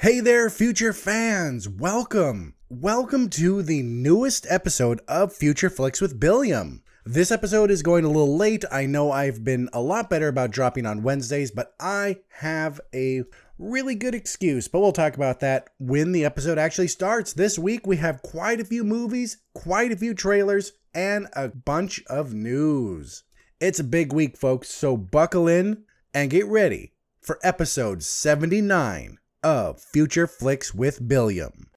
Hey there, future fans! Welcome! Welcome to the newest episode of Future Flicks with Billiam. This episode is going a little late. I know I've been a lot better about dropping on Wednesdays, but I have a really good excuse. But we'll talk about that when the episode actually starts. This week we have quite a few movies, quite a few trailers, and a bunch of news. It's a big week, folks, so buckle in and get ready for episode 79 of Future Flicks with Billiam.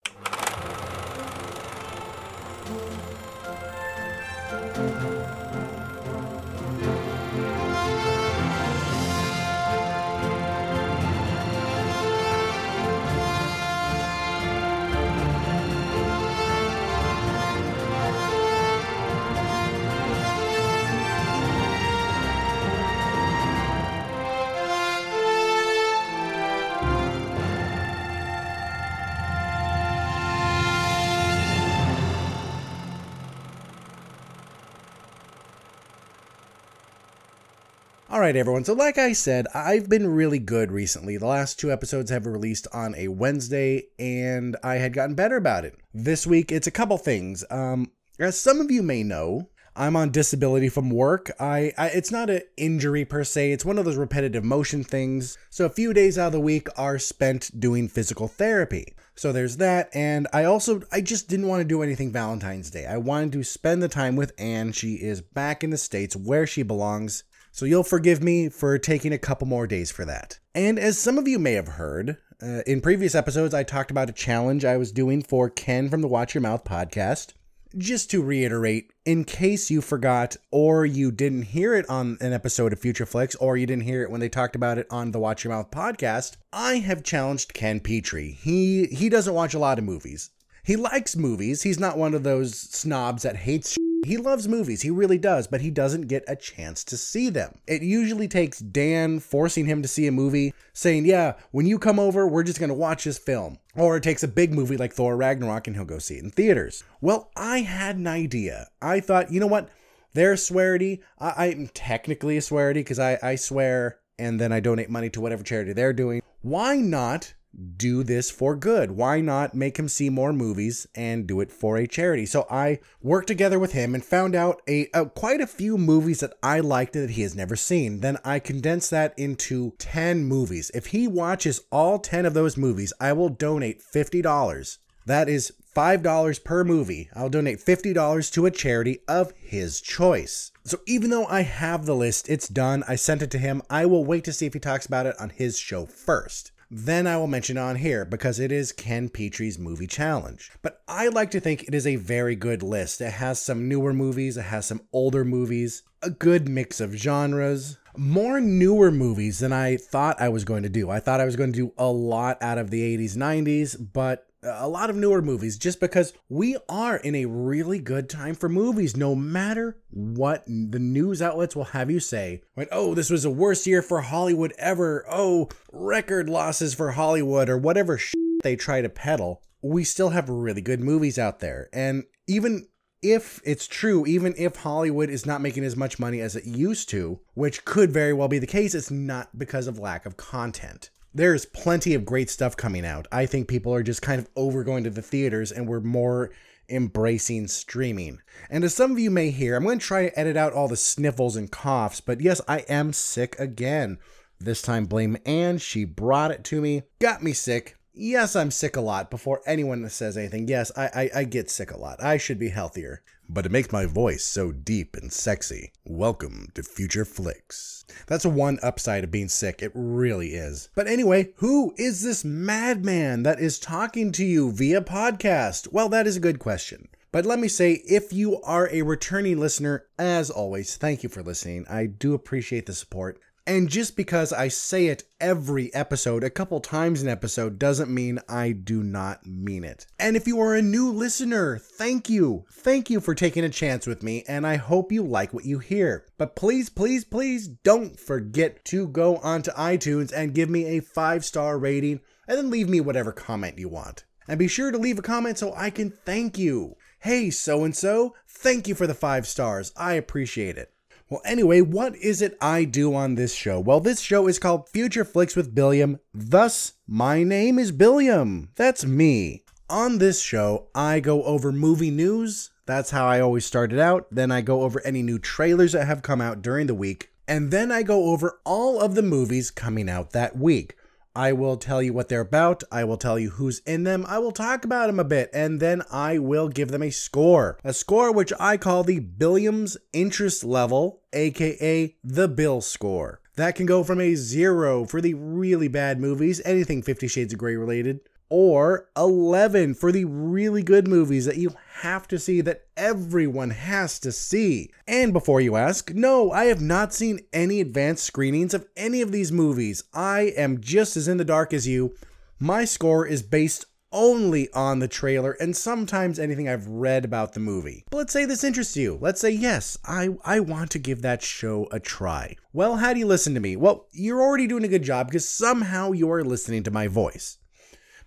Right, everyone. So, like I said, I've been really good recently. The last two episodes have released on a Wednesday, and I had gotten better about it. This week, it's a couple things. Um, as some of you may know, I'm on disability from work. I, I it's not an injury per se. It's one of those repetitive motion things. So a few days out of the week are spent doing physical therapy. So there's that and I also I just didn't want to do anything Valentine's Day. I wanted to spend the time with Anne. She is back in the states where she belongs. So you'll forgive me for taking a couple more days for that. And as some of you may have heard, uh, in previous episodes, I talked about a challenge I was doing for Ken from the Watch Your Mouth podcast. Just to reiterate, in case you forgot or you didn't hear it on an episode of Future Flicks or you didn't hear it when they talked about it on the Watch Your Mouth podcast, I have challenged Ken Petrie. He he doesn't watch a lot of movies. He likes movies. He's not one of those snobs that hates he loves movies, he really does, but he doesn't get a chance to see them. It usually takes Dan forcing him to see a movie, saying, Yeah, when you come over, we're just gonna watch this film. Or it takes a big movie like Thor Ragnarok and he'll go see it in theaters. Well, I had an idea. I thought, you know what? They're swearity. I, am technically a swearity because I, I swear and then I donate money to whatever charity they're doing. Why not do this for good. Why not make him see more movies and do it for a charity? So I worked together with him and found out a, a, quite a few movies that I liked that he has never seen. Then I condensed that into 10 movies. If he watches all 10 of those movies, I will donate $50. That is $5 per movie. I'll donate $50 to a charity of his choice. So even though I have the list, it's done. I sent it to him. I will wait to see if he talks about it on his show first then I will mention on here because it is Ken Petrie's movie challenge. But I like to think it is a very good list. It has some newer movies, it has some older movies, a good mix of genres, more newer movies than I thought I was going to do. I thought I was going to do a lot out of the 80s, 90s, but a lot of newer movies just because we are in a really good time for movies no matter what the news outlets will have you say. Like oh this was the worst year for hollywood ever. Oh record losses for hollywood or whatever they try to peddle. We still have really good movies out there. And even if it's true, even if Hollywood is not making as much money as it used to, which could very well be the case, it's not because of lack of content there's plenty of great stuff coming out. I think people are just kind of over going to the theaters and we're more embracing streaming. And as some of you may hear, I'm going to try to edit out all the sniffles and coughs, but yes, I am sick again. This time, blame Anne. She brought it to me, got me sick. Yes, I'm sick a lot before anyone says anything. Yes, I, I, I get sick a lot. I should be healthier but it makes my voice so deep and sexy. Welcome to Future Flicks. That's one upside of being sick. It really is. But anyway, who is this madman that is talking to you via podcast? Well, that is a good question. But let me say, if you are a returning listener, as always, thank you for listening. I do appreciate the support. And just because I say it every episode, a couple times an episode, doesn't mean I do not mean it. And if you are a new listener, thank you. Thank you for taking a chance with me, and I hope you like what you hear. But please, please, please don't forget to go onto iTunes and give me a five star rating, and then leave me whatever comment you want. And be sure to leave a comment so I can thank you. Hey, so and so, thank you for the five stars. I appreciate it. Well, anyway, what is it I do on this show? Well, this show is called Future Flicks with Billiam. Thus, my name is Billiam. That's me. On this show, I go over movie news. That's how I always started out. Then I go over any new trailers that have come out during the week. And then I go over all of the movies coming out that week. I will tell you what they're about. I will tell you who's in them. I will talk about them a bit, and then I will give them a score. A score which I call the Billiams interest level, aka the Bill score. That can go from a zero for the really bad movies, anything Fifty Shades of Grey related, or 11 for the really good movies that you have to see, that everyone has to see. And before you ask, no, I have not seen any advanced screenings of any of these movies. I am just as in the dark as you. My score is based only on the trailer and sometimes anything I've read about the movie. But let's say this interests you. Let's say, yes, I, I want to give that show a try. Well, how do you listen to me? Well, you're already doing a good job because somehow you are listening to my voice.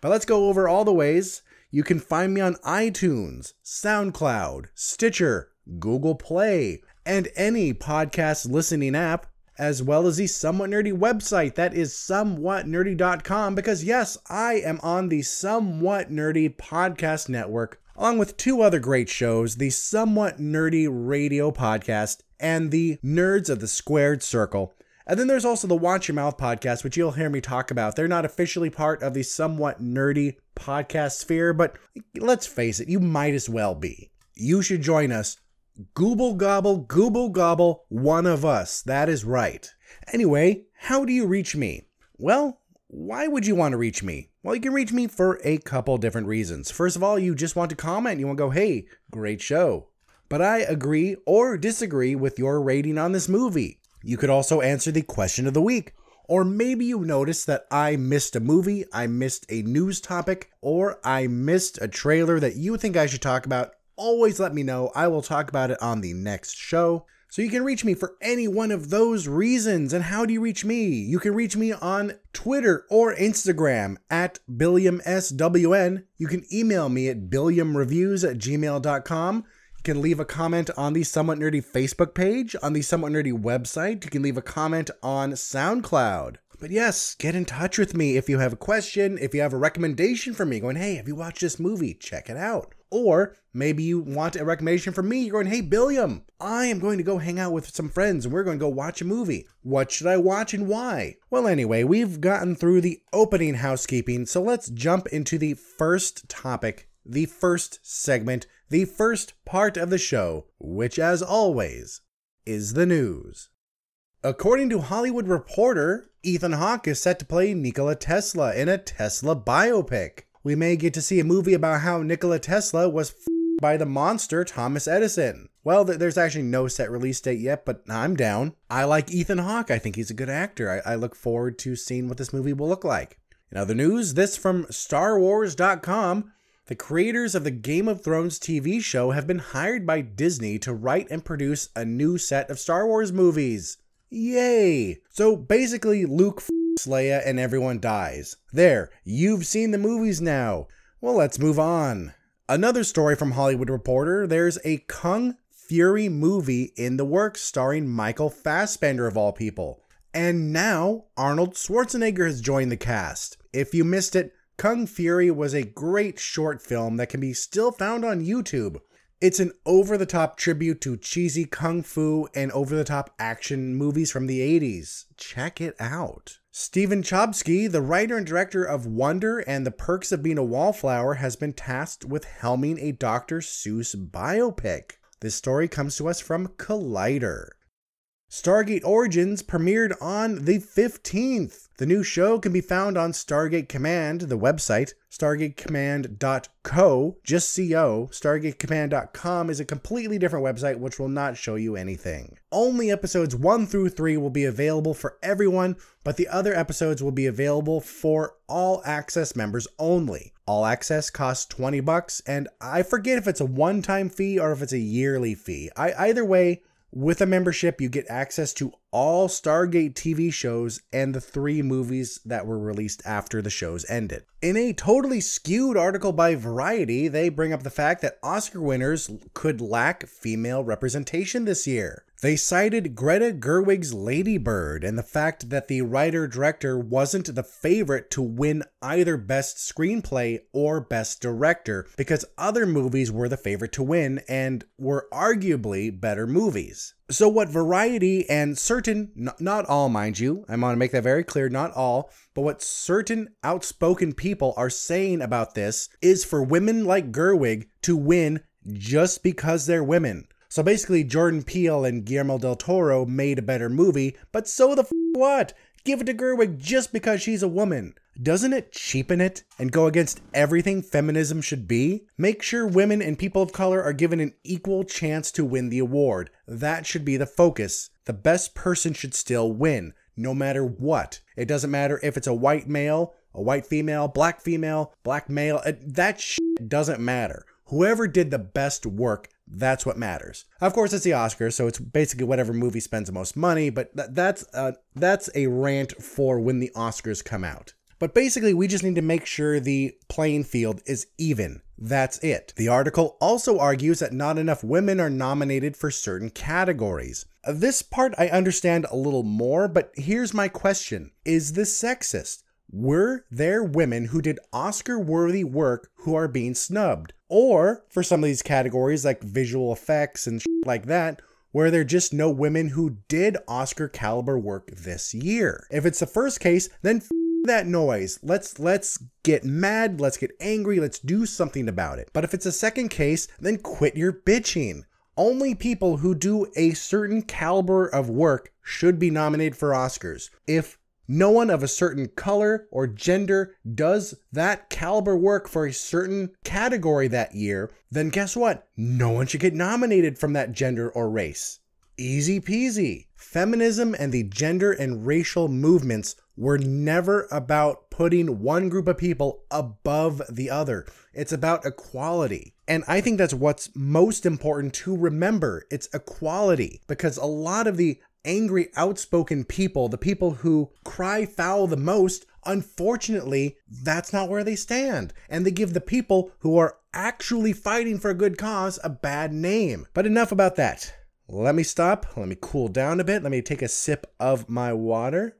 But let's go over all the ways. You can find me on iTunes, SoundCloud, Stitcher, Google Play, and any podcast listening app, as well as the Somewhat Nerdy website. That is somewhatnerdy.com because, yes, I am on the Somewhat Nerdy podcast network, along with two other great shows the Somewhat Nerdy radio podcast and the Nerds of the Squared Circle. And then there's also the Watch Your Mouth podcast, which you'll hear me talk about. They're not officially part of the somewhat nerdy podcast sphere, but let's face it, you might as well be. You should join us. Google gobble, google gobble, one of us. That is right. Anyway, how do you reach me? Well, why would you want to reach me? Well, you can reach me for a couple different reasons. First of all, you just want to comment. You want to go, hey, great show. But I agree or disagree with your rating on this movie. You could also answer the question of the week. Or maybe you noticed that I missed a movie, I missed a news topic, or I missed a trailer that you think I should talk about. Always let me know. I will talk about it on the next show. So you can reach me for any one of those reasons. And how do you reach me? You can reach me on Twitter or Instagram at BilliamSWN. You can email me at billiamreviews at gmail.com can leave a comment on the Somewhat Nerdy Facebook page, on the Somewhat Nerdy website. You can leave a comment on SoundCloud. But yes, get in touch with me if you have a question, if you have a recommendation for me, going, hey, have you watched this movie? Check it out. Or maybe you want a recommendation from me. You're going, hey, Billiam, I am going to go hang out with some friends and we're going to go watch a movie. What should I watch and why? Well, anyway, we've gotten through the opening housekeeping, so let's jump into the first topic, the first segment the first part of the show, which, as always, is the news. According to Hollywood Reporter, Ethan Hawke is set to play Nikola Tesla in a Tesla biopic. We may get to see a movie about how Nikola Tesla was by the monster Thomas Edison. Well, there's actually no set release date yet, but I'm down. I like Ethan Hawke. I think he's a good actor. I, I look forward to seeing what this movie will look like. In other news, this from StarWars.com. The creators of the Game of Thrones TV show have been hired by Disney to write and produce a new set of Star Wars movies. Yay! So basically, Luke f- Leia and everyone dies. There, you've seen the movies now. Well, let's move on. Another story from Hollywood Reporter there's a Kung Fury movie in the works starring Michael Fassbender, of all people. And now Arnold Schwarzenegger has joined the cast. If you missed it, Kung Fury was a great short film that can be still found on YouTube. It's an over the top tribute to cheesy kung fu and over the top action movies from the 80s. Check it out. Stephen Chbosky, the writer and director of Wonder and the Perks of Being a Wallflower, has been tasked with helming a Dr. Seuss biopic. This story comes to us from Collider. Stargate Origins premiered on the 15th. The new show can be found on Stargate Command, the website, stargatecommand.co, just co. Stargatecommand.com is a completely different website which will not show you anything. Only episodes 1 through 3 will be available for everyone, but the other episodes will be available for all access members only. All access costs 20 bucks and I forget if it's a one-time fee or if it's a yearly fee. I either way with a membership, you get access to all Stargate TV shows and the three movies that were released after the shows ended. In a totally skewed article by Variety, they bring up the fact that Oscar winners could lack female representation this year. They cited Greta Gerwig's Lady Bird and the fact that the writer director wasn't the favorite to win either Best Screenplay or Best Director because other movies were the favorite to win and were arguably better movies. So, what Variety and certain, not all, mind you, I want to make that very clear, not all, but what certain outspoken people are saying about this is for women like Gerwig to win just because they're women. So basically, Jordan Peele and Guillermo del Toro made a better movie, but so the f- what? Give it to Gerwig just because she's a woman. Doesn't it cheapen it and go against everything feminism should be? Make sure women and people of color are given an equal chance to win the award. That should be the focus. The best person should still win, no matter what. It doesn't matter if it's a white male, a white female, black female, black male. That doesn't matter. Whoever did the best work that's what matters. Of course, it's the Oscars, so it's basically whatever movie spends the most money. But th- that's uh, that's a rant for when the Oscars come out. But basically, we just need to make sure the playing field is even. That's it. The article also argues that not enough women are nominated for certain categories. Uh, this part I understand a little more, but here's my question Is this sexist? Were there women who did Oscar worthy work who are being snubbed? Or for some of these categories like visual effects and like that, where there just no women who did Oscar caliber work this year. If it's the first case, then that noise. Let's let's get mad, let's get angry, let's do something about it. But if it's a second case, then quit your bitching. Only people who do a certain caliber of work should be nominated for Oscars. If no one of a certain color or gender does that caliber work for a certain category that year, then guess what? No one should get nominated from that gender or race. Easy peasy. Feminism and the gender and racial movements were never about putting one group of people above the other. It's about equality. And I think that's what's most important to remember. It's equality because a lot of the angry, outspoken people, the people who cry foul the most, unfortunately, that's not where they stand. And they give the people who are actually fighting for a good cause a bad name. But enough about that. Let me stop. Let me cool down a bit. Let me take a sip of my water.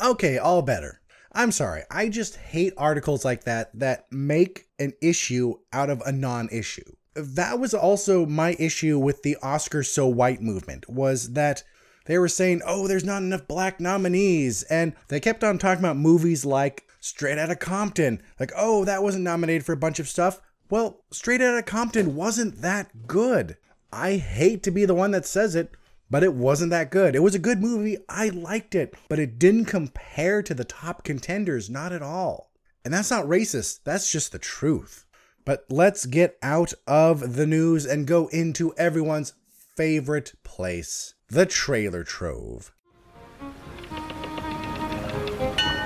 Okay, all better. I'm sorry. I just hate articles like that that make an issue out of a non issue that was also my issue with the Oscar so white movement was that they were saying, "Oh, there's not enough black nominees." And they kept on talking about movies like Straight Outta Compton. Like, "Oh, that wasn't nominated for a bunch of stuff." Well, Straight Outta Compton wasn't that good. I hate to be the one that says it, but it wasn't that good. It was a good movie. I liked it, but it didn't compare to the top contenders, not at all. And that's not racist. That's just the truth. But let's get out of the news and go into everyone's favorite place the trailer trove.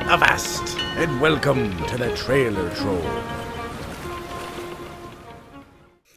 Avast and welcome to the trailer trove.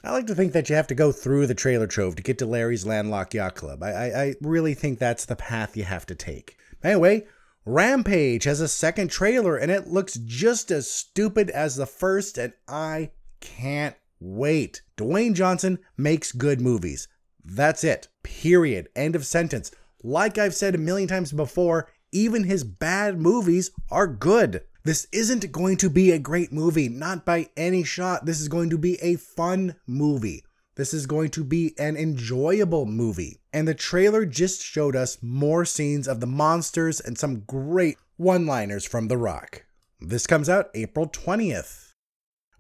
I like to think that you have to go through the trailer trove to get to Larry's Landlocked Yacht Club. I, I, I really think that's the path you have to take. Anyway, Rampage has a second trailer and it looks just as stupid as the first, and I can't wait. Dwayne Johnson makes good movies. That's it. Period. End of sentence. Like I've said a million times before, even his bad movies are good. This isn't going to be a great movie, not by any shot. This is going to be a fun movie. This is going to be an enjoyable movie. And the trailer just showed us more scenes of the monsters and some great one liners from The Rock. This comes out April 20th.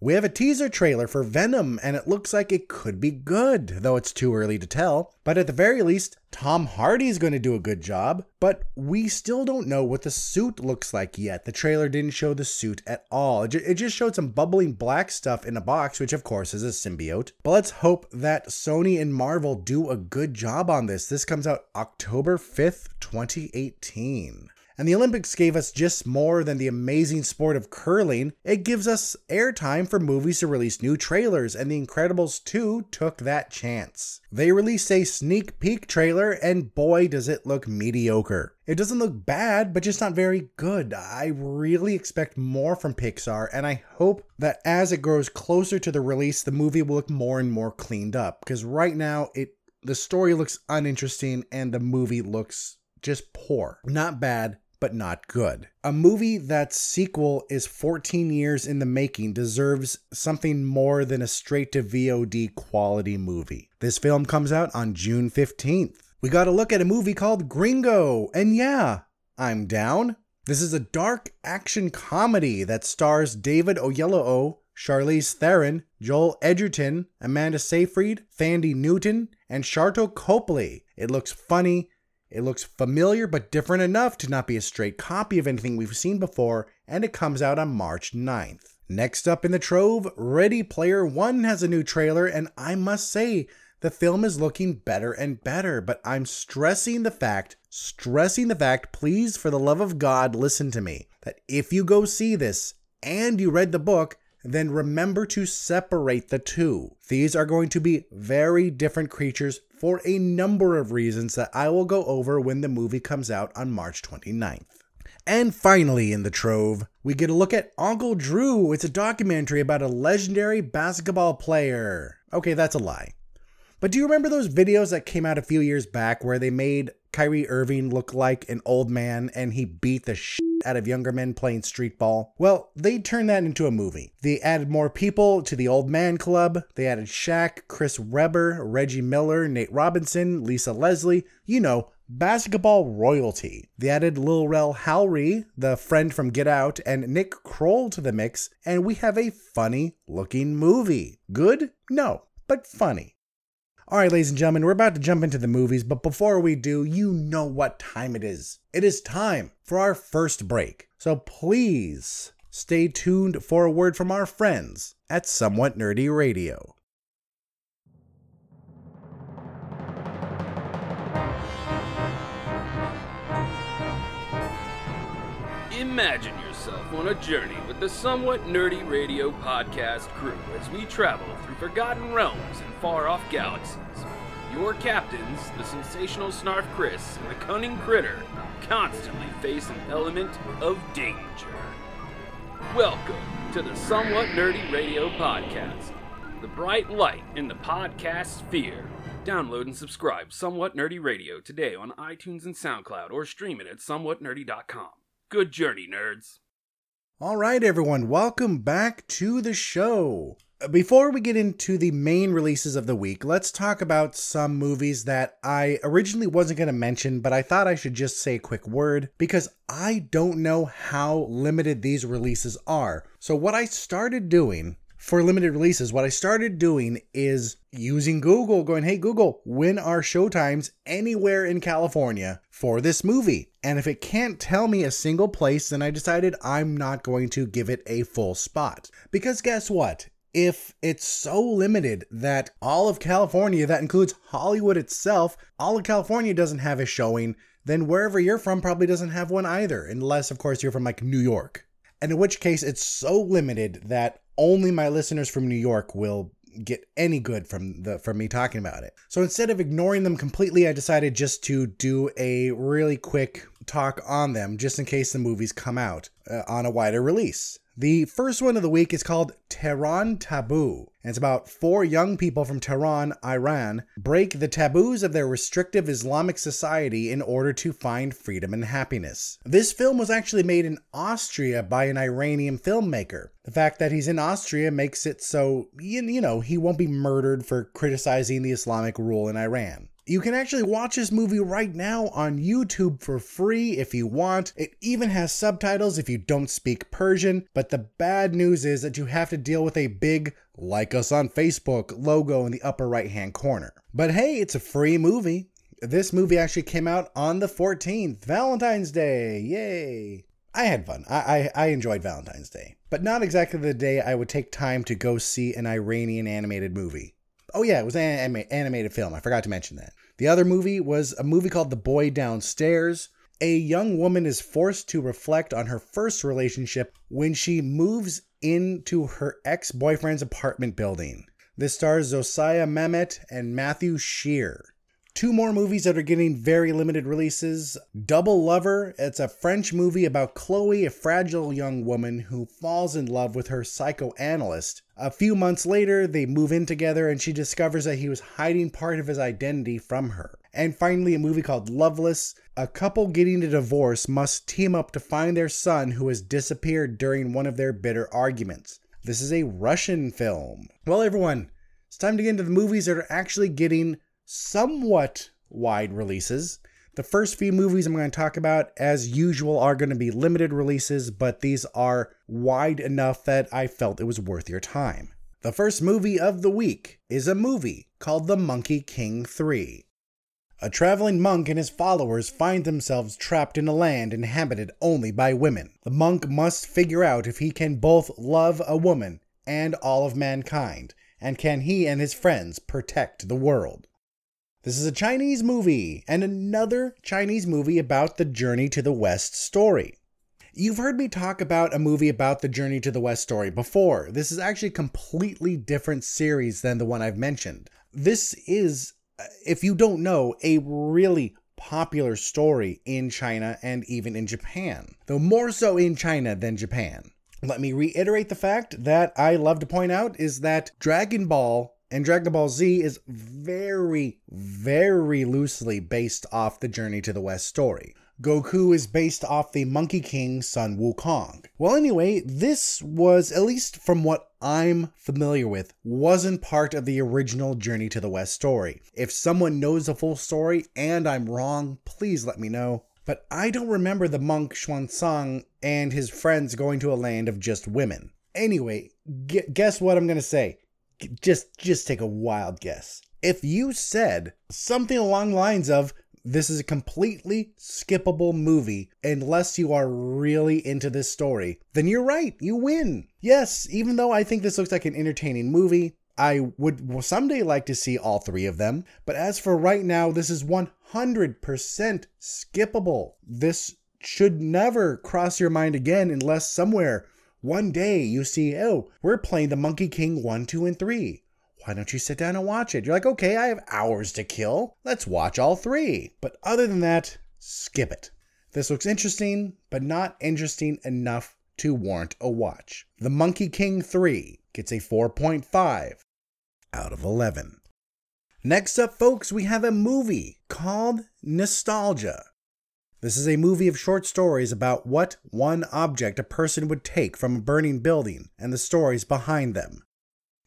We have a teaser trailer for Venom, and it looks like it could be good, though it's too early to tell. But at the very least, Tom Hardy's going to do a good job, but we still don't know what the suit looks like yet. The trailer didn't show the suit at all. It just showed some bubbling black stuff in a box, which of course is a symbiote. But let's hope that Sony and Marvel do a good job on this. This comes out October 5th, 2018. And the Olympics gave us just more than the amazing sport of curling. It gives us airtime for movies to release new trailers, and The Incredibles 2 took that chance. They released a sneak peek trailer, and boy, does it look mediocre. It doesn't look bad, but just not very good. I really expect more from Pixar, and I hope that as it grows closer to the release, the movie will look more and more cleaned up. Because right now, it the story looks uninteresting and the movie looks just poor. Not bad, but not good. A movie that's sequel is 14 years in the making deserves something more than a straight to VOD quality movie. This film comes out on June 15th. We got to look at a movie called Gringo, and yeah, I'm down. This is a dark action comedy that stars David Oyelowo, Charlize Theron, Joel Edgerton, Amanda Seyfried, Thandie Newton, and Sharlto Copley. It looks funny, it looks familiar but different enough to not be a straight copy of anything we've seen before, and it comes out on March 9th. Next up in the trove, Ready Player One has a new trailer, and I must say, the film is looking better and better, but I'm stressing the fact, stressing the fact, please, for the love of God, listen to me, that if you go see this and you read the book, then remember to separate the two. These are going to be very different creatures for a number of reasons that I will go over when the movie comes out on March 29th. And finally, in the trove, we get a look at Uncle Drew. It's a documentary about a legendary basketball player. Okay, that's a lie. But do you remember those videos that came out a few years back where they made Kyrie Irving looked like an old man and he beat the shit out of younger men playing street ball. Well, they turned that into a movie. They added more people to the Old Man Club. They added Shaq, Chris Webber, Reggie Miller, Nate Robinson, Lisa Leslie, you know, basketball royalty. They added Lil Rel Howery, the friend from Get Out, and Nick Kroll to the mix, and we have a funny looking movie. Good? No, but funny. All right, ladies and gentlemen, we're about to jump into the movies, but before we do, you know what time it is. It is time for our first break. So please stay tuned for a word from our friends at Somewhat Nerdy Radio. Imagine yourself on a journey with the Somewhat Nerdy Radio podcast crew as we travel through forgotten realms and far off galaxies. Your captains, the sensational Snarf Chris and the cunning Critter, constantly face an element of danger. Welcome to the Somewhat Nerdy Radio podcast, the bright light in the podcast sphere. Download and subscribe Somewhat Nerdy Radio today on iTunes and SoundCloud or stream it at somewhatnerdy.com. Good journey, nerds. All right, everyone, welcome back to the show. Before we get into the main releases of the week, let's talk about some movies that I originally wasn't going to mention, but I thought I should just say a quick word because I don't know how limited these releases are. So, what I started doing for limited releases, what I started doing is using Google, going, hey, Google, when are showtimes anywhere in California for this movie? And if it can't tell me a single place, then I decided I'm not going to give it a full spot. Because guess what? If it's so limited that all of California, that includes Hollywood itself, all of California doesn't have a showing, then wherever you're from probably doesn't have one either, unless, of course, you're from like New York. And in which case, it's so limited that only my listeners from New York will get any good from the from me talking about it. So instead of ignoring them completely, I decided just to do a really quick talk on them just in case the movies come out uh, on a wider release. The first one of the week is called Tehran Taboo. And it's about four young people from Tehran, Iran, break the taboos of their restrictive Islamic society in order to find freedom and happiness. This film was actually made in Austria by an Iranian filmmaker. The fact that he's in Austria makes it so, you, know, he won't be murdered for criticizing the Islamic rule in Iran. You can actually watch this movie right now on YouTube for free if you want. It even has subtitles if you don't speak Persian, but the bad news is that you have to deal with a big like us on Facebook logo in the upper right hand corner. But hey, it's a free movie. This movie actually came out on the 14th, Valentine's Day. Yay! I had fun. I, I, I, enjoyed Valentine's Day, but not exactly the day I would take time to go see an Iranian animated movie. Oh, yeah, it was an animated film. I forgot to mention that. The other movie was a movie called The Boy Downstairs. A young woman is forced to reflect on her first relationship when she moves into her ex boyfriend's apartment building. This stars Zosia Mamet and Matthew Shear. Two more movies that are getting very limited releases. Double Lover, it's a French movie about Chloe, a fragile young woman who falls in love with her psychoanalyst. A few months later, they move in together and she discovers that he was hiding part of his identity from her. And finally, a movie called Loveless. A couple getting a divorce must team up to find their son who has disappeared during one of their bitter arguments. This is a Russian film. Well, everyone, it's time to get into the movies that are actually getting somewhat wide releases. The first few movies I'm going to talk about, as usual, are going to be limited releases, but these are wide enough that I felt it was worth your time. The first movie of the week is a movie called The Monkey King 3. A traveling monk and his followers find themselves trapped in a land inhabited only by women. The monk must figure out if he can both love a woman and all of mankind, and can he and his friends protect the world. This is a Chinese movie and another Chinese movie about the Journey to the West story. You've heard me talk about a movie about the Journey to the West story before. This is actually a completely different series than the one I've mentioned. This is, if you don't know, a really popular story in China and even in Japan, though more so in China than Japan. Let me reiterate the fact that I love to point out is that Dragon Ball and Dragon Ball Z is very, very loosely based off the Journey to the West story. Goku is based off the Monkey King Sun Wukong. Well, anyway, this was, at least from what I'm familiar with, wasn't part of the original Journey to the West story. If someone knows the full story and I'm wrong, please let me know. But I don't remember the monk Xuanzang and his friends going to a land of just women. Anyway, guess what I'm to say? Just just take a wild guess. If you said something along lines of this is a completely skippable movie unless you are really into this story, then you're right. You win. Yes, even though I think this looks like an entertaining movie, I would someday like to see all three of them. But as for right now, this is 100% skippable. This should never cross your mind again unless somewhere one day you see, oh, we're playing the Monkey King 1, 2, and 3. Why don't you sit down and watch it? You're like, okay, I have hours to kill. Let's watch all three. But other than that, skip it. This looks interesting, but not interesting enough to warrant a watch. The Monkey King 3 gets a 4.5 out of 11. Next up, folks, we have a movie called Nostalgia. This is a movie of short stories about what one object a person would take from a burning building and the stories behind them.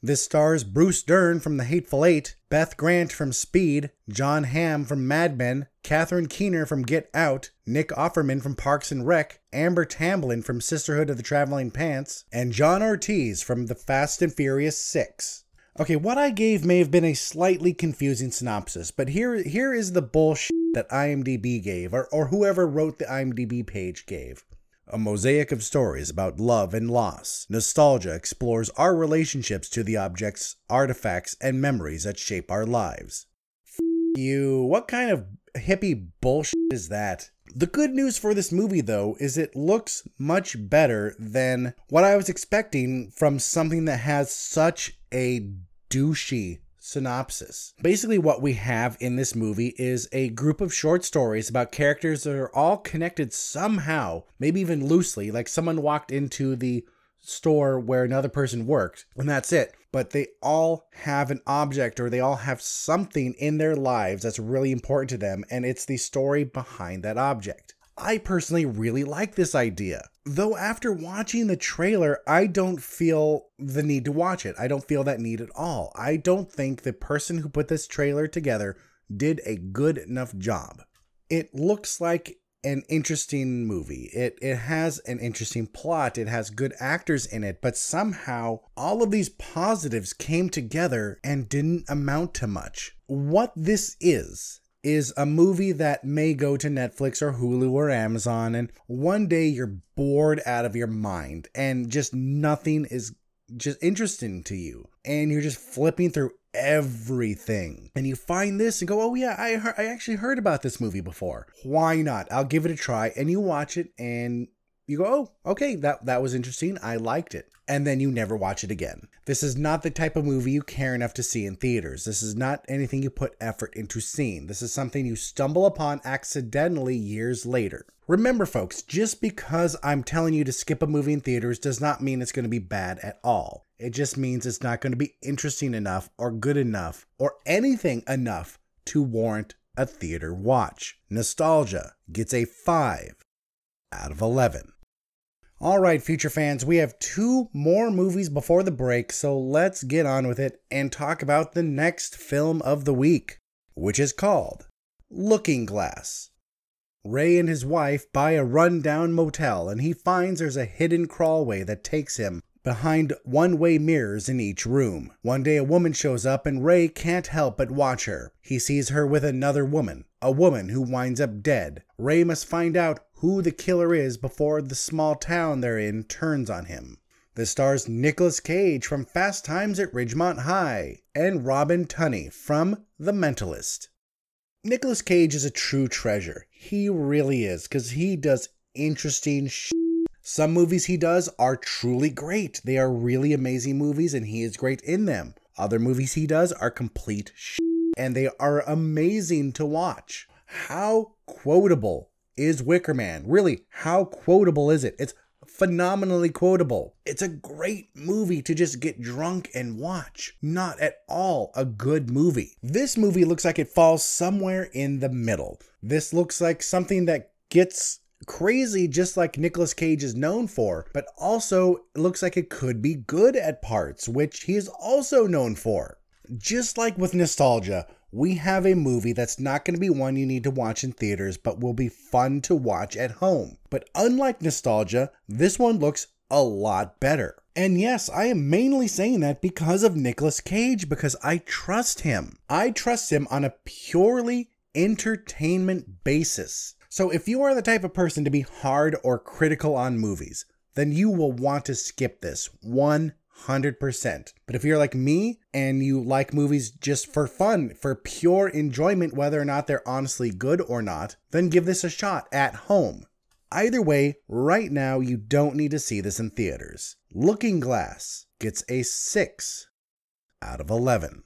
This stars Bruce Dern from The Hateful Eight, Beth Grant from Speed, Jon Hamm from Mad Men, Catherine Keener from Get Out, Nick Offerman from Parks and Rec, Amber Tamblyn from Sisterhood of the Traveling Pants, and John Ortiz from The Fast and Furious 6. Okay, what I gave may have been a slightly confusing synopsis, but here here is the bullshit that IMDb gave, or, or whoever wrote the IMDb page gave. A mosaic of stories about love and loss. Nostalgia explores our relationships to the objects, artifacts, and memories that shape our lives. F- you, what kind of hippie bullshit is that? The good news for this movie, though, is it looks much better than what I was expecting from something that has such a douchey synopsis. Basically, what we have in this movie is a group of short stories about characters that are all connected somehow, maybe even loosely, like someone walked into the store where another person worked, and that's it. But they all have an object or they all have something in their lives that's really important to them, and it's the story behind that object. I personally really like this idea. Though after watching the trailer, I don't feel the need to watch it. I don't feel that need at all. I don't think the person who put this trailer together did a good enough job. It looks like an interesting movie. It it has an interesting plot. It has good actors in it, but somehow all of these positives came together and didn't amount to much. What this is is a movie that may go to Netflix or Hulu or Amazon and one day you're bored out of your mind and just nothing is just interesting to you and you're just flipping through everything. And you find this and go oh yeah i heard, i actually heard about this movie before. Why not? I'll give it a try and you watch it and you go oh okay that that was interesting i liked it and then you never watch it again this is not the type of movie you care enough to see in theaters this is not anything you put effort into seeing this is something you stumble upon accidentally years later Remember, folks, just because I'm telling you to skip a movie in theaters does not mean it's going to be bad at all. It just means it's not going to be interesting enough or good enough or anything enough to warrant a theater watch. Nostalgia gets a 5 out of 11. All right, future fans, we have two more movies before the break, so let's get on with it and talk about the next film of the week, which is called Looking Glass. Ray and his wife buy a rundown motel and he finds there's a hidden crawlway that takes him behind one way mirrors in each room. One day a woman shows up and Ray can't help but watch her. He sees her with another woman, a woman who winds up dead. Ray must find out who the killer is before the small town they're in turns on him. This stars Nicolas Cage from Fast Times at Ridgemont High and Robin Tunney from The Mentalist. Nicolas Cage is a true treasure. He really is, because he does interesting shit. Some movies he does are truly great. They are really amazing movies, and he is great in them. Other movies he does are complete shit, and they are amazing to watch. How quotable is Wicker Man? Really, how quotable is it? It's phenomenally quotable. It's a great movie to just get drunk and watch. Not at all a good movie. This movie looks like it falls somewhere in the middle. This looks like something that gets crazy just like Nicolas Cage is known for, but also looks like it could be good at parts, which he is also known for. Just like with nostalgia, we have a movie that's not going to be one you need to watch in theaters, but will be fun to watch at home. But unlike Nostalgia, this one looks a lot better. And yes, I am mainly saying that because of Nicolas Cage, because I trust him. I trust him on a purely entertainment basis. So if you are the type of person to be hard or critical on movies, then you will want to skip this 1 100%. But if you're like me and you like movies just for fun, for pure enjoyment, whether or not they're honestly good or not, then give this a shot at home. Either way, right now you don't need to see this in theaters. Looking Glass gets a 6 out of 11.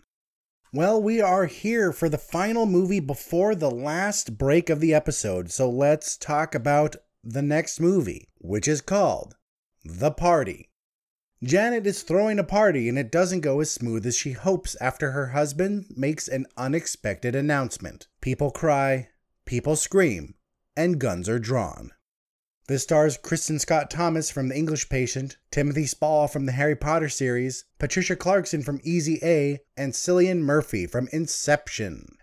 Well, we are here for the final movie before the last break of the episode, so let's talk about the next movie, which is called The Party. Janet is throwing a party and it doesn't go as smooth as she hopes after her husband makes an unexpected announcement. People cry, people scream, and guns are drawn. This stars Kristin Scott Thomas from The English Patient, Timothy Spall from the Harry Potter series, Patricia Clarkson from Easy A, and Cillian Murphy from Inception.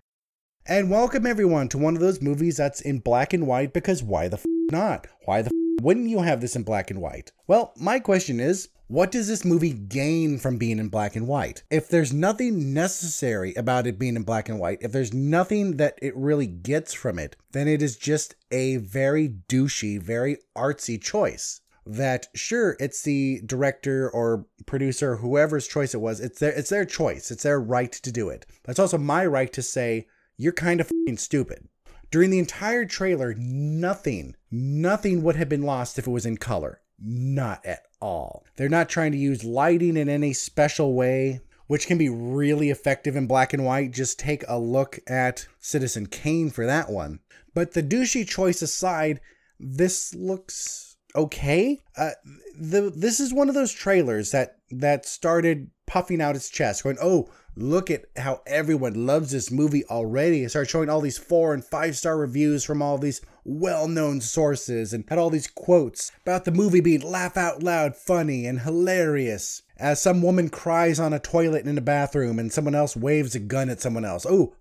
And welcome everyone to one of those movies that's in black and white because why the f not? Why the f wouldn't you have this in black and white? Well, my question is what does this movie gain from being in black and white? If there's nothing necessary about it being in black and white, if there's nothing that it really gets from it, then it is just a very douchey, very artsy choice. That sure, it's the director or producer, whoever's choice it was, it's their it's their choice. It's their right to do it. But it's also my right to say, you're kind of stupid. During the entire trailer, nothing, nothing would have been lost if it was in color. Not at all. They're not trying to use lighting in any special way, which can be really effective in black and white. Just take a look at Citizen Kane for that one. But the douchey choice aside, this looks okay. Uh, the this is one of those trailers that that started puffing out its chest, going, "Oh, look at how everyone loves this movie already." It started showing all these four and five star reviews from all these well known sources and had all these quotes about the movie being laugh out loud funny and hilarious. As some woman cries on a toilet in a bathroom and someone else waves a gun at someone else. Oh,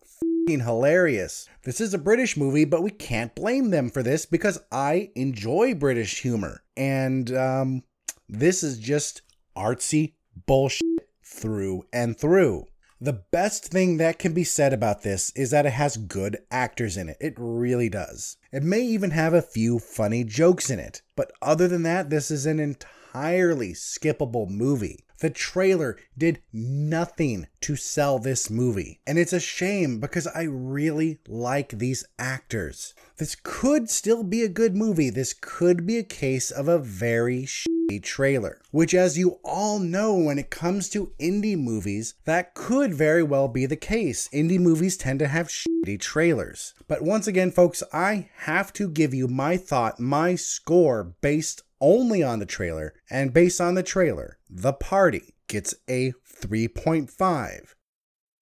hilarious. This is a British movie, but we can't blame them for this because I enjoy British humor. And um, this is just artsy bullshit through and through. The best thing that can be said about this is that it has good actors in it. It really does. It may even have a few funny jokes in it. But other than that, this is an entirely skippable movie. The trailer did nothing to sell this movie. And it's a shame because I really like these actors. This could still be a good movie. This could be a case of a very shitty trailer. Which, as you all know, when it comes to indie movies, that could very well be the case. Indie movies tend to have shitty trailers. But once again, folks, I have to give you my thought, my score based only on the trailer, and based on the trailer, The Party gets a 3.5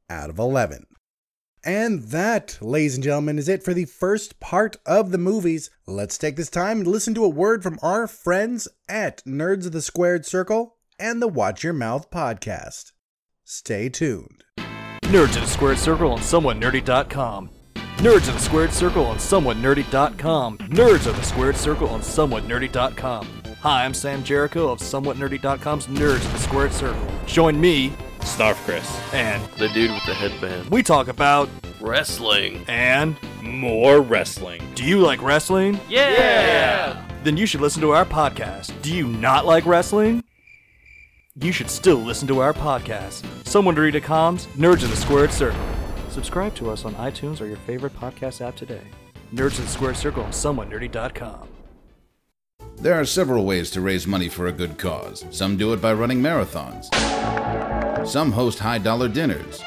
out of 11. And that, ladies and gentlemen, is it for the first part of the movies. Let's take this time and listen to a word from our friends at Nerds of the Squared Circle and the Watch Your Mouth podcast. Stay tuned. Nerds of the Squared Circle on SomewhatNerdy.com. Nerds of the Squared Circle on SomewhatNerdy.com. Nerds of the Squared Circle on SomewhatNerdy.com. Hi, I'm Sam Jericho of SomewhatNerdy.com's Nerds of the Squared Circle. Join me, Snarf Chris. and The dude with the headband. we talk about Wrestling. and More wrestling. do you like wrestling? Yeah! Then you should listen to our podcast. Do you not like wrestling? You should still listen to our podcast. SomewhatNerdy.com's Nerds of the Squared Circle. Subscribe to us on iTunes or your favorite podcast app today. Nerds of the Squared Circle on SomewhatNerdy.com. There are several ways to raise money for a good cause. Some do it by running marathons. Some host high dollar dinners.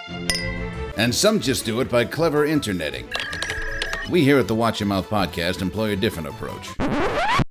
And some just do it by clever interneting. We here at the Watch Your Mouth podcast employ a different approach.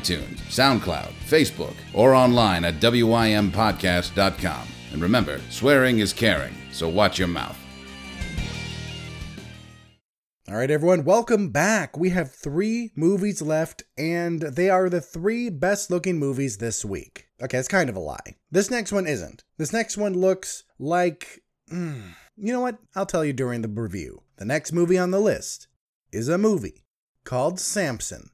SoundCloud, Facebook, or online at WIMPodcast.com. And remember, swearing is caring, so watch your mouth. All right, everyone, welcome back. We have three movies left, and they are the three best looking movies this week. Okay, it's kind of a lie. This next one isn't. This next one looks like. mm, you know what? I'll tell you during the review. The next movie on the list is a movie called Samson.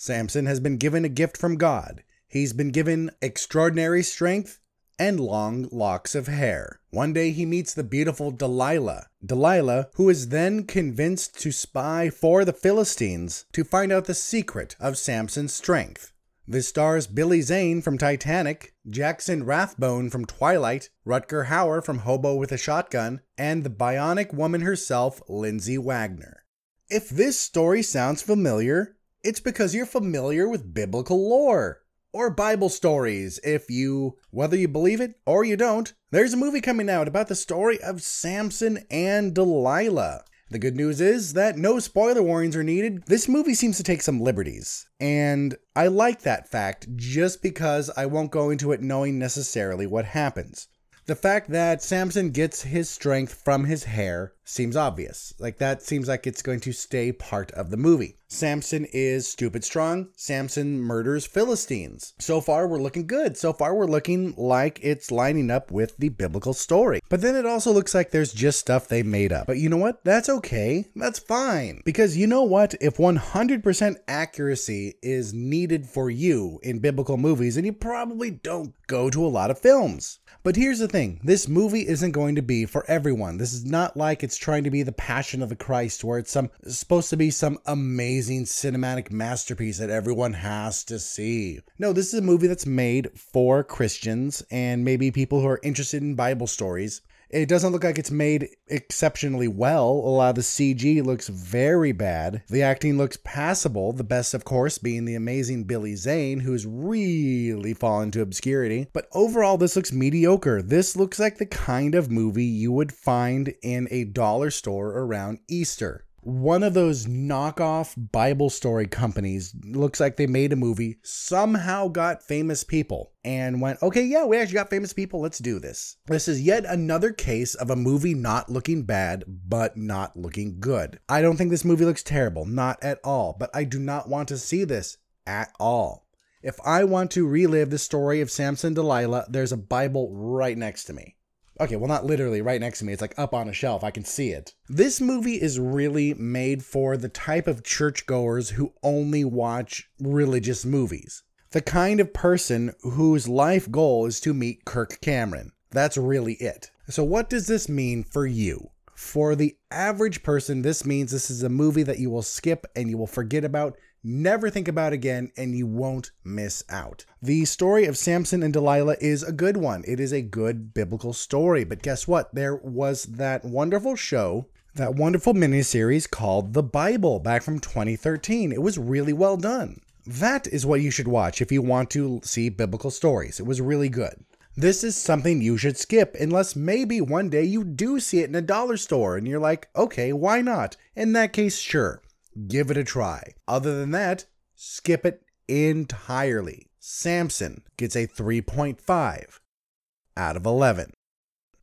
Samson has been given a gift from God. He's been given extraordinary strength and long locks of hair. One day he meets the beautiful Delilah. Delilah, who is then convinced to spy for the Philistines to find out the secret of Samson's strength. This stars Billy Zane from Titanic, Jackson Rathbone from Twilight, Rutger Hauer from Hobo with a Shotgun, and the bionic woman herself, Lindsay Wagner. If this story sounds familiar, it's because you're familiar with biblical lore or Bible stories. If you, whether you believe it or you don't, there's a movie coming out about the story of Samson and Delilah. The good news is that no spoiler warnings are needed. This movie seems to take some liberties, and I like that fact just because I won't go into it knowing necessarily what happens. The fact that Samson gets his strength from his hair seems obvious. Like, that seems like it's going to stay part of the movie. Samson is stupid strong. Samson murders Philistines. So far, we're looking good. So far, we're looking like it's lining up with the biblical story. But then it also looks like there's just stuff they made up. But you know what? That's okay. That's fine. Because you know what? If 100% accuracy is needed for you in biblical movies, then you probably don't go to a lot of films. But here's the thing this movie isn't going to be for everyone. This is not like it's trying to be the Passion of the Christ, where it's some it's supposed to be some amazing cinematic masterpiece that everyone has to see. No, this is a movie that's made for Christians and maybe people who are interested in Bible stories. It doesn't look like it's made exceptionally well. A lot of the CG looks very bad. The acting looks passable, the best, of course, being the amazing Billy Zane, who's really fallen to obscurity. But overall, this looks mediocre. This looks like the kind of movie you would find in a dollar store around Easter one of those knockoff Bible story companies looks like they made a movie, somehow got famous people, and went, okay, yeah, we actually got famous people, let's do this. This is yet another case of a movie not looking bad, but not looking good. I don't think this movie looks terrible, not at all, but I do not want to see this at all. If I want to relive the story of Samson Delilah, there's a Bible right next to me. Okay, well, not literally right next to me. It's like up on a shelf. I can see it. This movie is really made for the type of churchgoers who only watch religious movies. The kind of person whose life goal is to meet Kirk Cameron. That's really it. So, what does this mean for you? For the average person, this means this is a movie that you will skip and you will forget about, never think about again, and you won't miss out. The story of Samson and Delilah is a good one. It is a good biblical story. But guess what? There was that wonderful show, that wonderful miniseries called The Bible back from 2013. It was really well done. That is what you should watch if you want to see biblical stories. It was really good. This is something you should skip unless maybe one day you do see it in a dollar store and you're like, okay, why not? In that case, sure, give it a try. Other than that, skip it entirely. Samson gets a 3.5 out of 11.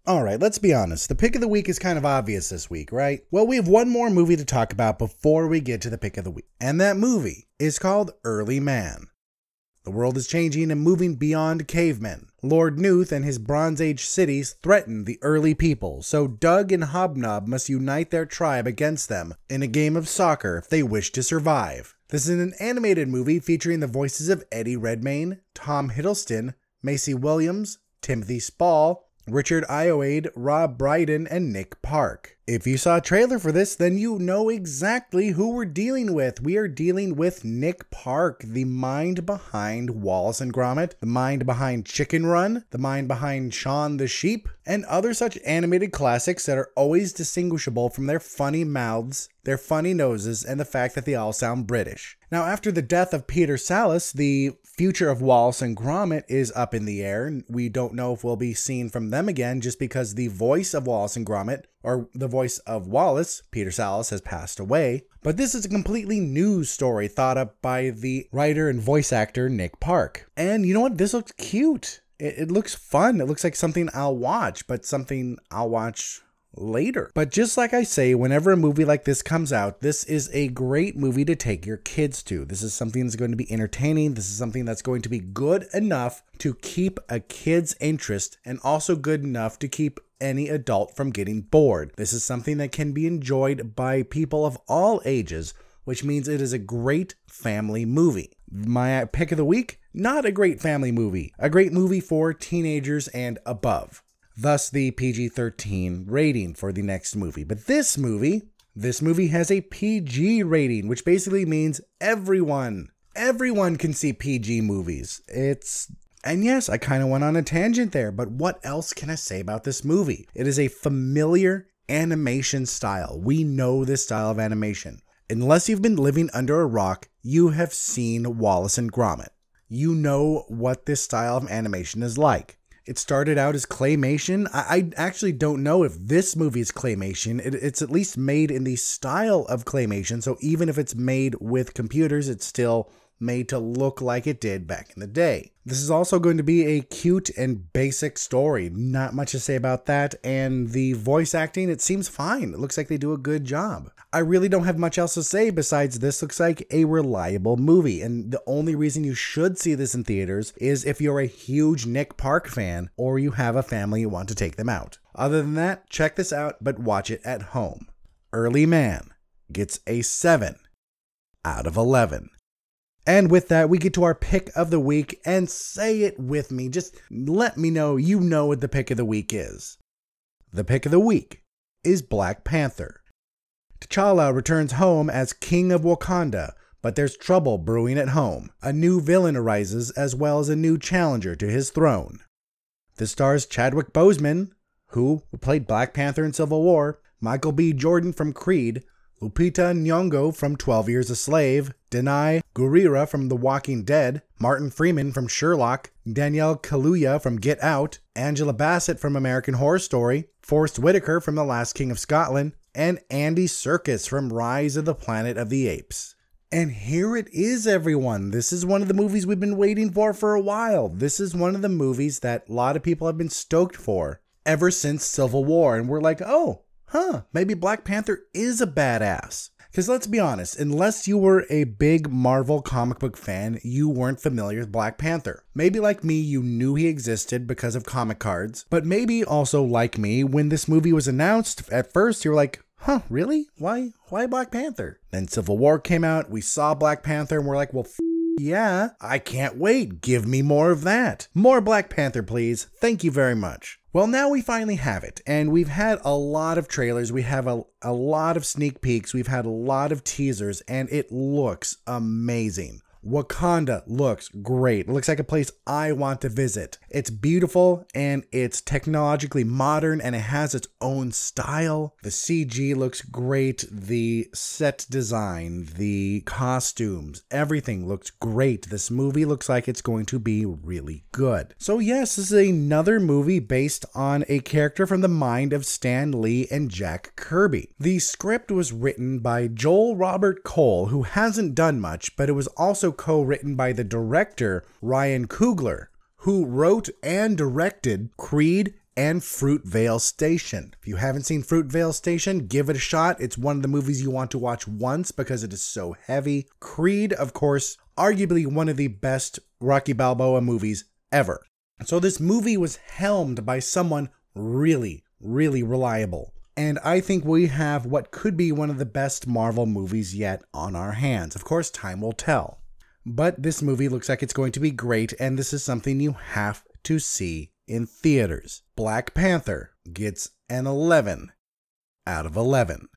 All right, let's be honest. The pick of the week is kind of obvious this week, right? Well, we have one more movie to talk about before we get to the pick of the week. And that movie is called Early Man. The world is changing and moving beyond cavemen. Lord Nooth and his Bronze Age cities threaten the early people, so Doug and Hobnob must unite their tribe against them in a game of soccer if they wish to survive. This is an animated movie featuring the voices of Eddie Redmayne, Tom Hiddleston, Maisie Williams, Timothy Spall, Richard Ayoade, Rob Brydon, and Nick Park. If you saw a trailer for this, then you know exactly who we're dealing with. We are dealing with Nick Park, the mind behind Wallace and Gromit, the mind behind Chicken Run, the mind behind Shaun the Sheep, and other such animated classics that are always distinguishable from their funny mouths, their funny noses, and the fact that they all sound British. Now, after the death of Peter Sallis, the future of Wallace and Gromit is up in the air. We don't know if we'll be seen from them again just because the voice of Wallace and Gromit, or the voice of Wallace, Peter Sallis, has passed away. But this is a completely new story thought up by the writer and voice actor Nick Park. And you know what? This looks cute. It, it looks fun. It looks like something I'll watch, but something I'll watch later. But just like I say, whenever a movie like this comes out, this is a great movie to take your kids to. This is something that's going to be entertaining. This is something that's going to be good enough to keep a kid's interest and also good enough to keep any adult from getting bored. This is something that can be enjoyed by people of all ages, which means it is a great family movie. My pick of the week, not a great family movie, a great movie for teenagers and above thus the PG 13 rating for the next movie. But this movie, this movie has a PG rating, which basically means everyone, everyone can see PG movies. It's and yes, I kind of went on a tangent there, but what else can I say about this movie? It is a familiar animation style. We know this style of animation. Unless you've been living under a rock, you have seen Wallace and Gromit. You know what this style of animation is like. It started out as claymation. I, I actually don't know if this movie is claymation. It, it's at least made in the style of claymation. So even if it's made with computers, it's still made to look like it did back in the day. This is also going to be a cute and basic story. Not much to say about that. And the voice acting, it seems fine. It looks like they do a good job. I really don't have much else to say besides this looks like a reliable movie. And the only reason you should see this in theaters is if you're a huge Nick Park fan or you have a family you want to take them out. Other than that, check this out, but watch it at home. Early Man gets a 7 out of 11. And with that, we get to our pick of the week and say it with me. Just let me know you know what the pick of the week is. The pick of the week is Black Panther. T'Challa returns home as King of Wakanda, but there's trouble brewing at home. A new villain arises as well as a new challenger to his throne. This stars Chadwick Boseman, who played Black Panther in Civil War, Michael B. Jordan from Creed, Lupita Nyong'o from 12 Years a Slave, Danai Gurira from The Walking Dead, Martin Freeman from Sherlock, Daniel Kaluuya from Get Out, Angela Bassett from American Horror Story, Forest Whitaker from The Last King of Scotland, and Andy Serkis from Rise of the Planet of the Apes. And here it is, everyone. This is one of the movies we've been waiting for for a while. This is one of the movies that a lot of people have been stoked for ever since Civil War. And we're like, oh, huh, maybe Black Panther is a badass. Because let's be honest, unless you were a big Marvel comic book fan, you weren't familiar with Black Panther. Maybe like me, you knew he existed because of comic cards, but maybe also like me, when this movie was announced, at first you were like, huh, really? Why? Why Black Panther? Then Civil War came out, we saw Black Panther, and we're like, well, f- yeah, I can't wait. Give me more of that. More Black Panther, please. Thank you very much. Well, now we finally have it, and we've had a lot of trailers, we have a, a lot of sneak peeks, we've had a lot of teasers, and it looks amazing. Wakanda looks great. It looks like a place I want to visit. It's beautiful and it's technologically modern and it has its own style. The CG looks great. The set design, the costumes, everything looks great. This movie looks like it's going to be really good. So, yes, this is another movie based on a character from the mind of Stan Lee and Jack Kirby. The script was written by Joel Robert Cole, who hasn't done much, but it was also co written by the director Ryan Coogler, who wrote and directed Creed and Fruitvale Station. If you haven't seen Fruitvale Station, give it a shot. It's one of the movies you want to watch once because it is so heavy. Creed, of course, arguably one of the best Rocky Balboa movies ever. So this movie was helmed by someone really, really reliable. And I think we have what could be one of the best Marvel movies yet on our hands. Of course, time will tell. But this movie looks like it's going to be great, and this is something you have to see in theaters. Black Panther gets an 11 out of 11.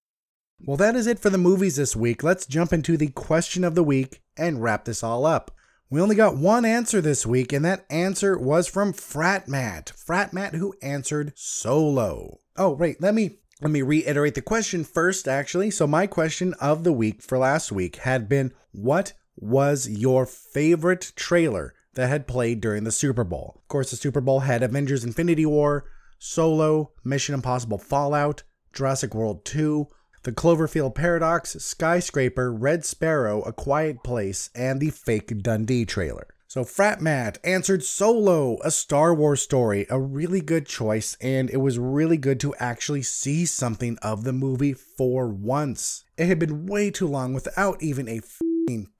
Well, that is it for the movies this week. Let's jump into the question of the week and wrap this all up. We only got one answer this week, and that answer was from Frat Matt. Frat Matt who answered solo. Oh, right, let me let me reiterate the question first, actually. So my question of the week for last week had been what was your favorite trailer that had played during the Super Bowl? Of course, the Super Bowl had Avengers Infinity War, Solo, Mission Impossible Fallout, Jurassic World 2, The Cloverfield Paradox, Skyscraper, Red Sparrow, A Quiet Place, and the fake Dundee trailer. So Frat Matt answered Solo, a Star Wars story, a really good choice, and it was really good to actually see something of the movie for once. It had been way too long without even a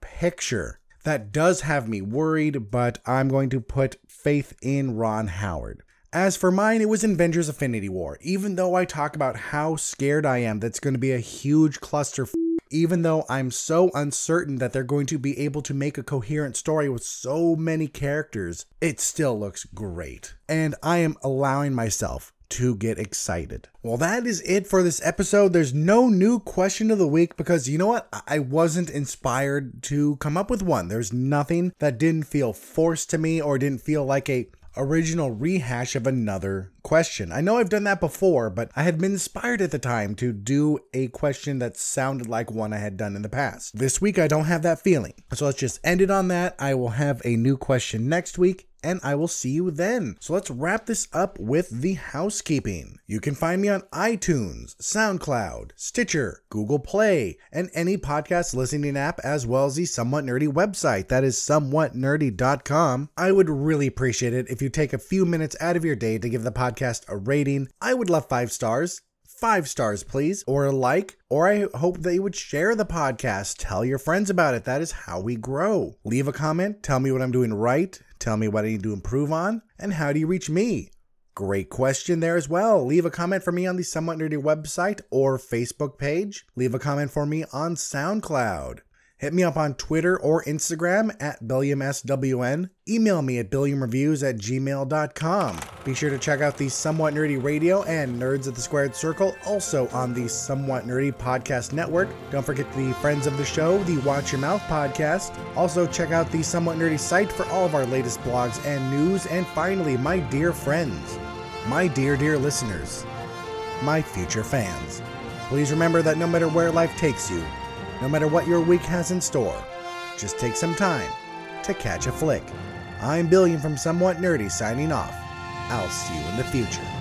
picture. That does have me worried, but I'm going to put faith in Ron Howard. As for mine, it was Avengers Infinity War. Even though I talk about how scared I am that's going to be a huge cluster, even though I'm so uncertain that they're going to be able to make a coherent story with so many characters, it still looks great. And I am allowing myself to get excited. Well, that is it for this episode. There's no new question of the week because you know what? I wasn't inspired to come up with one. There's nothing that didn't feel forced to me or didn't feel like a original rehash of another question. I know I've done that before, but I had been inspired at the time to do a question that sounded like one I had done in the past. This week, I don't have that feeling. So let's just end it on that. I will have a new question next week and I will see you then. So let's wrap this up with the housekeeping. You can find me on iTunes, SoundCloud, Stitcher, Google Play, and any podcast listening app, as well as the Somewhat Nerdy website. That is somewhatnerdy.com. I would really appreciate it if you take a few minutes out of your day to give the podcast a rating. I would love five stars five stars, please, or a like, or I hope that you would share the podcast. Tell your friends about it. That is how we grow. Leave a comment. Tell me what I'm doing right. Tell me what I need to improve on. And how do you reach me? Great question there as well. Leave a comment for me on the Somewhat Nerdy website or Facebook page. Leave a comment for me on SoundCloud. Hit me up on Twitter or Instagram at BilliamSWN. Email me at BilliamReviews at gmail.com. Be sure to check out the Somewhat Nerdy Radio and Nerds of the Squared Circle, also on the Somewhat Nerdy Podcast Network. Don't forget the friends of the show, the Watch Your Mouth podcast. Also, check out the Somewhat Nerdy site for all of our latest blogs and news. And finally, my dear friends, my dear, dear listeners, my future fans. Please remember that no matter where life takes you, no matter what your week has in store, just take some time to catch a flick. I'm Billiam from Somewhat Nerdy signing off. I'll see you in the future.